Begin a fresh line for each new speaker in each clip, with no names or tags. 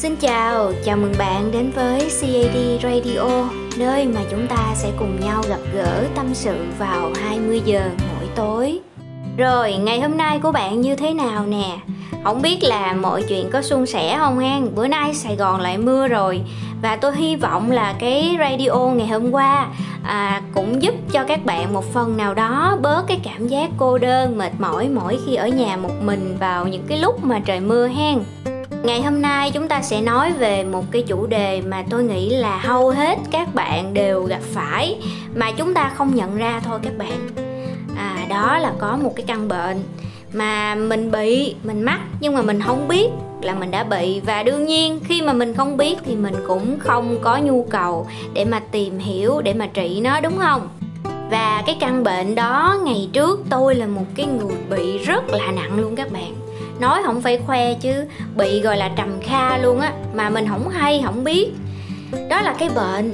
Xin chào, chào mừng bạn đến với CAD Radio, nơi mà chúng ta sẽ cùng nhau gặp gỡ tâm sự vào 20 giờ mỗi tối. Rồi, ngày hôm nay của bạn như thế nào nè? Không biết là mọi chuyện có suôn sẻ không hen? Bữa nay Sài Gòn lại mưa rồi và tôi hy vọng là cái radio ngày hôm qua à, cũng giúp cho các bạn một phần nào đó bớt cái cảm giác cô đơn mệt mỏi mỗi khi ở nhà một mình vào những cái lúc mà trời mưa hen ngày hôm nay chúng ta sẽ nói về một cái chủ đề mà tôi nghĩ là hầu hết các bạn đều gặp phải, mà chúng ta không nhận ra thôi các bạn. À đó là có một cái căn bệnh mà mình bị, mình mắc, nhưng mà mình không biết là mình đã bị. Và đương nhiên, khi mà mình không biết thì mình cũng không có nhu cầu để mà tìm hiểu, để mà trị nó, đúng không? Và cái căn bệnh đó, ngày trước tôi là một cái người bị rất là nặng luôn các bạn nói không phải khoe chứ, bị gọi là trầm kha luôn á, mà mình không hay, không biết. Đó là cái bệnh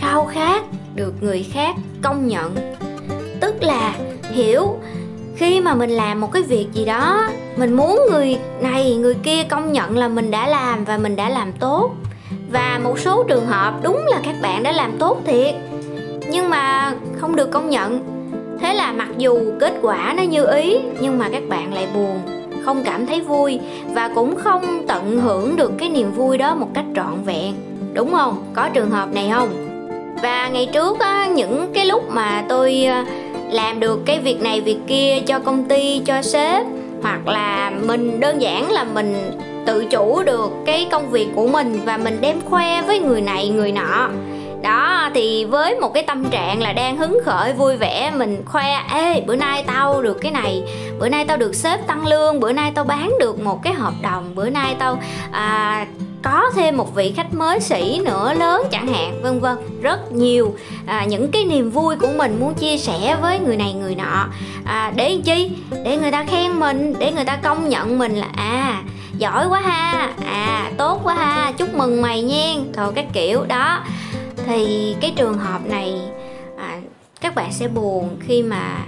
khao khát được người khác công nhận. Tức là, hiểu, khi mà mình làm một cái việc gì đó, mình muốn người này, người kia công nhận là mình đã làm và mình đã làm tốt. Và một số trường hợp đúng là các bạn đã làm tốt thiệt, nhưng mà không được công nhận. Thế là mặc dù kết quả nó như ý, nhưng mà các bạn lại buồn không cảm thấy vui và cũng không tận hưởng được cái niềm vui đó một cách trọn vẹn. Đúng không? Có trường hợp này không? Và ngày trước á, những cái lúc mà tôi ờ, làm được cái việc này, việc kia cho công ty, cho sếp, hoặc là mình đơn giản là mình tự chủ được cái công việc của mình và mình đem khoe với người này, người nọ đó thì với một cái tâm trạng là đang hứng khởi vui vẻ mình khoe ê bữa nay tao được cái này bữa nay tao được sếp tăng lương bữa nay tao bán được một cái hợp đồng bữa nay tao à, có thêm một vị khách mới sĩ nữa lớn chẳng hạn vân vân. Rất nhiều à, những cái niềm vui của mình muốn chia sẻ với người này người nọ. À, để chi? Để người ta khen mình để người ta công nhận mình là à giỏi quá ha à tốt quá ha chúc mừng mày nha thôi các kiểu. Đó thì cái trường hợp này à, các bạn sẽ buồn khi mà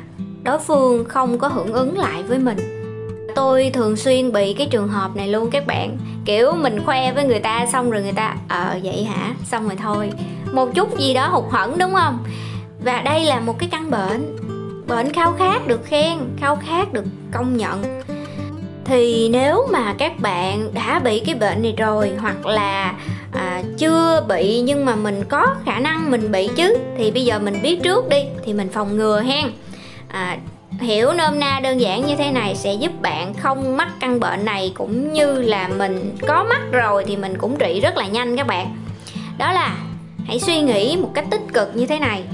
đối phương không có hưởng ứng lại với mình. Tôi thường xuyên bị cái trường hợp này luôn các bạn. Kiểu mình khoe với người ta xong rồi người ta ờ vậy hả? Xong rồi thôi. Một chút gì đó hụt hẫng đúng không? Và đây là một cái căn bệnh bệnh khao khát được khen khao khát được công nhận thì nếu mà các bạn đã bị cái bệnh này rồi hoặc là à, chưa bị nhưng mà mình có khả năng mình bị chứ thì bây giờ mình biết trước đi thì mình phòng ngừa hen. À, hiểu nôm na đơn giản như thế này sẽ giúp bạn không mắc căn bệnh này cũng như là mình có mắc rồi thì mình cũng trị rất là nhanh các bạn. Đó là hãy suy nghĩ một cách tích cực như thế này.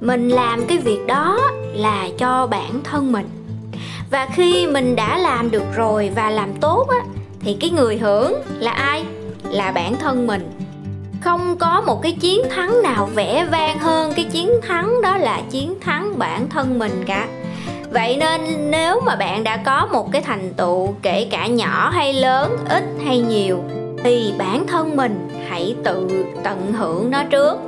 Mình làm cái việc đó là cho bản thân mình và khi mình đã làm được rồi và làm tốt á, thì cái người hưởng là ai? Là bản thân mình. Không có một cái chiến thắng nào vẻ vang hơn cái chiến thắng đó là chiến thắng bản thân mình cả. Vậy nên nếu mà bạn đã có một cái thành tựu kể cả nhỏ hay lớn, ít hay nhiều, thì bản thân mình hãy tự tận hưởng nó trước.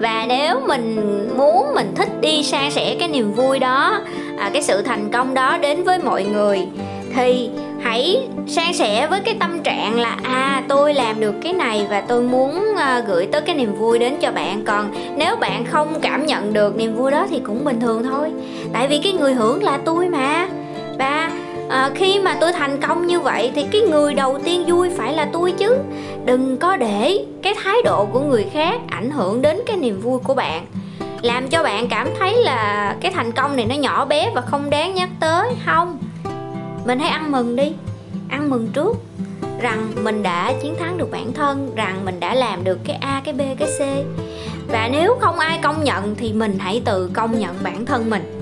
Và nếu mình muốn, mình thích đi san sẻ cái niềm vui đó à, cái sự thành công đó đến với mọi người. Thì hãy san sẻ với cái tâm trạng là à tôi làm được cái này và tôi muốn uh, gửi tới cái niềm vui đến cho bạn. Còn nếu bạn không cảm nhận được niềm vui đó thì cũng bình thường thôi. Tại vì cái người hưởng là tôi mà. Và à, khi mà tôi thành công như vậy thì cái người đầu tiên vui phải là tôi chứ. Đừng có để cái thái độ của người khác ảnh hưởng đến cái niềm vui của bạn làm cho bạn cảm thấy là cái thành công này nó nhỏ bé và không đáng nhắc tới. Không. Mình hãy ăn mừng đi. Ăn mừng trước rằng mình đã chiến thắng được bản thân, rằng mình đã làm được cái a, cái b, cái c. Và nếu không ai công nhận thì mình hãy tự công nhận bản thân mình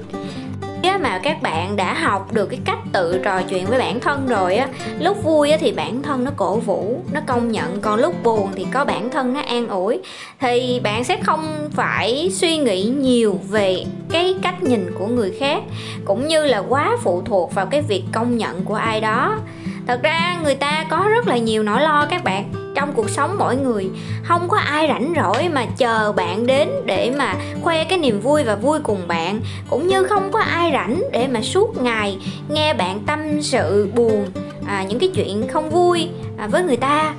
nếu mà các bạn đã học được cái cách tự trò chuyện với bản thân rồi á, lúc vui á thì bản thân nó cổ vũ, nó công nhận. Còn lúc buồn thì có bản thân nó an ủi. Thì bạn sẽ không phải suy nghĩ nhiều về cái cách nhìn của người khác, cũng như là quá phụ thuộc vào cái việc công nhận của ai đó. Thật ra người ta có rất là nhiều nỗi lo các bạn trong cuộc sống mỗi người. Không có ai rảnh rỗi mà chờ bạn đến để mà khoe cái niềm vui và vui cùng bạn. Cũng như không có ai rảnh để mà suốt ngày nghe bạn tâm sự buồn à, những cái chuyện không vui à, với người ta.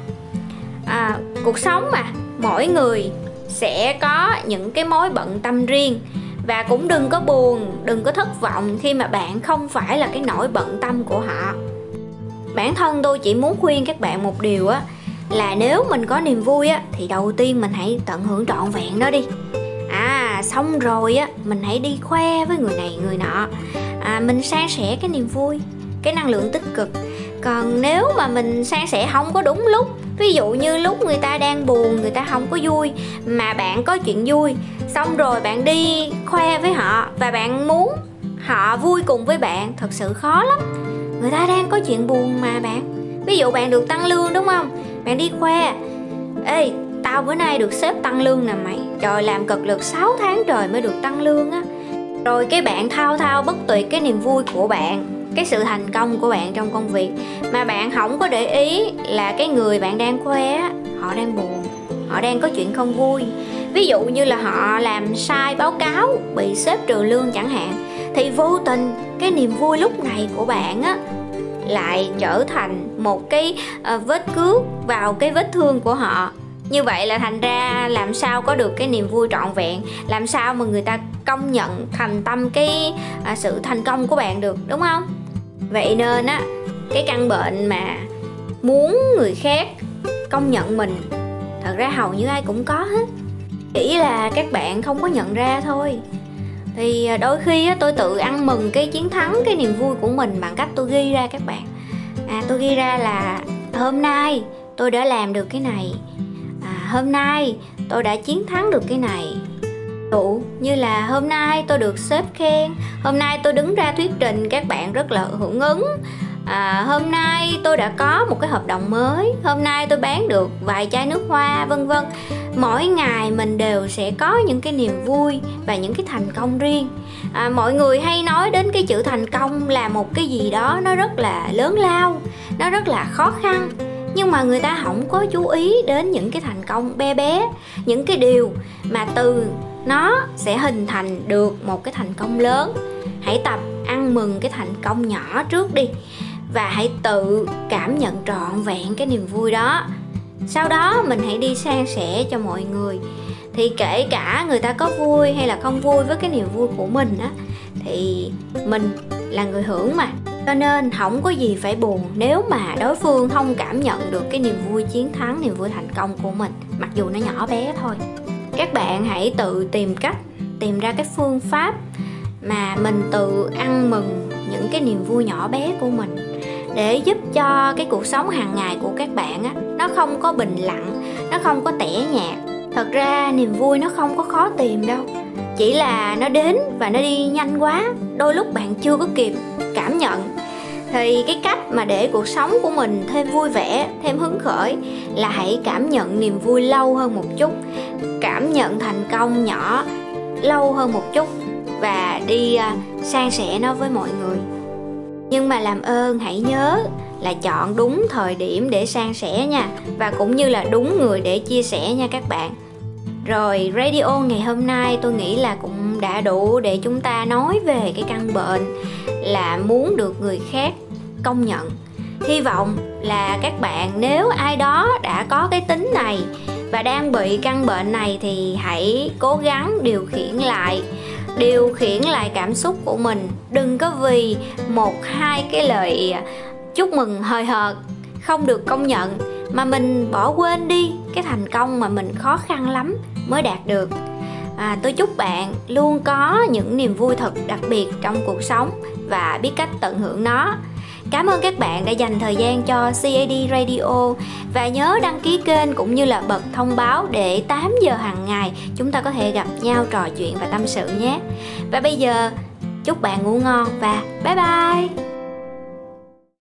À, cuộc sống mà mỗi người sẽ có những cái mối bận tâm riêng. Và cũng đừng có buồn đừng có thất vọng khi mà bạn không phải là cái nỗi bận tâm của họ. Bản thân tôi chỉ muốn khuyên các bạn một điều á là nếu mình có niềm vui á, thì đầu tiên mình hãy tận hưởng trọn vẹn nó đi. À xong rồi á, mình hãy đi khoe với người này, người nọ. À mình san sẻ cái niềm vui, cái năng lượng tích cực. Còn nếu mà mình san sẻ không có đúng lúc, ví dụ như lúc người ta đang buồn, người ta không có vui, mà bạn có chuyện vui, xong rồi bạn đi khoe với họ và bạn muốn họ vui cùng với bạn, thật sự khó lắm. Người ta đang có chuyện buồn mà bạn. Ví dụ bạn được tăng lương, đúng không? Mày đi khoe. Ê, tao bữa nay được xếp tăng lương nè mày. Trời, làm cực lực 6 tháng trời mới được tăng lương á. Rồi cái bạn thao thao bất tuyệt cái niềm vui của bạn, cái sự thành công của bạn trong công việc mà bạn không có để ý là cái người bạn đang khoe họ đang buồn, họ đang có chuyện không vui. Ví dụ như là họ làm sai báo cáo, bị xếp trừ lương chẳng hạn, thì vô tình cái niềm vui lúc này của bạn á lại trở thành một cái ờ, vết cước vào cái vết thương của họ. Như vậy là thành ra làm sao có được cái niềm vui trọn vẹn, làm sao mà người ta công nhận, thành tâm cái ờ, sự thành công của bạn được, đúng không? Vậy nên á, cái căn bệnh mà muốn người khác công nhận mình, thật ra hầu như ai cũng có hết. Chỉ là các bạn không có nhận ra thôi thì à, đôi khi tôi tự ăn mừng cái chiến thắng cái niềm vui của mình bằng cách tôi ghi ra các bạn. À tôi ghi ra là hôm nay tôi đã làm được cái này. À, hôm nay tôi đã chiến thắng được cái này. Dụ như là hôm nay tôi được sếp khen. Hôm nay tôi đứng ra thuyết trình. Các bạn rất là hưởng ứng à, hôm nay tôi đã có một cái hợp đồng mới. Hôm nay tôi bán được vài chai nước hoa vân vân. Mỗi ngày mình đều sẽ có những cái niềm vui và những cái thành công riêng. À, mọi người hay nói đến cái chữ thành công là một cái gì đó nó rất là lớn lao nó rất là khó khăn. Nhưng mà người ta không có chú ý đến những cái thành công bé bé những cái điều mà từ nó sẽ hình thành được một cái thành công lớn. Hãy tập ăn mừng cái thành công nhỏ trước đi và hãy tự cảm nhận trọn vẹn cái niềm vui đó. Sau đó mình hãy đi san sẻ cho mọi người. Thì kể cả người ta có vui hay là không vui với cái niềm vui của mình á, thì mình là người hưởng mà. Cho nên không có gì phải buồn nếu mà đối phương không cảm nhận được cái niềm vui chiến thắng, niềm vui thành công của mình, mặc dù nó nhỏ bé thôi. Các bạn hãy tự tìm cách, tìm ra cái phương pháp mà mình tự ăn mừng những cái niềm vui nhỏ bé của mình để giúp cho cái cuộc sống hàng ngày của các bạn á nó không có bình lặng nó không có tẻ nhạt. Thật ra niềm vui nó không có khó tìm đâu. Chỉ là nó đến và nó đi nhanh quá đôi lúc bạn chưa có kịp cảm nhận. Thì cái cách mà để cuộc sống của mình thêm vui vẻ thêm hứng khởi là hãy cảm nhận niềm vui lâu hơn một chút cảm nhận thành công nhỏ lâu hơn một chút và đi uh, san sẻ nó với mọi người nhưng mà làm ơn hãy nhớ là chọn đúng thời điểm để san sẻ nha. Và cũng như là đúng người để chia sẻ nha các bạn. Rồi, radio ngày hôm nay tôi nghĩ là cũng đã đủ để chúng ta nói về cái căn bệnh là muốn được người khác công nhận. Hy vọng là các bạn nếu ai đó đã có cái tính này và đang bị căn bệnh này thì hãy cố gắng điều khiển lại điều khiển lại cảm xúc của mình. Đừng có vì một hai cái lời à, chúc mừng hời hợt không được công nhận mà mình bỏ quên đi cái thành công mà mình khó khăn lắm mới đạt được. À, tôi chúc bạn luôn có những niềm vui thật đặc biệt trong cuộc sống và biết cách tận hưởng nó. Cảm ơn các bạn đã dành thời gian cho CAD Radio và nhớ đăng ký kênh cũng như là bật thông báo để 8 giờ hàng ngày chúng ta có thể gặp nhau, trò chuyện và tâm sự nhé. Và bây giờ, chúc bạn ngủ ngon và bye bye.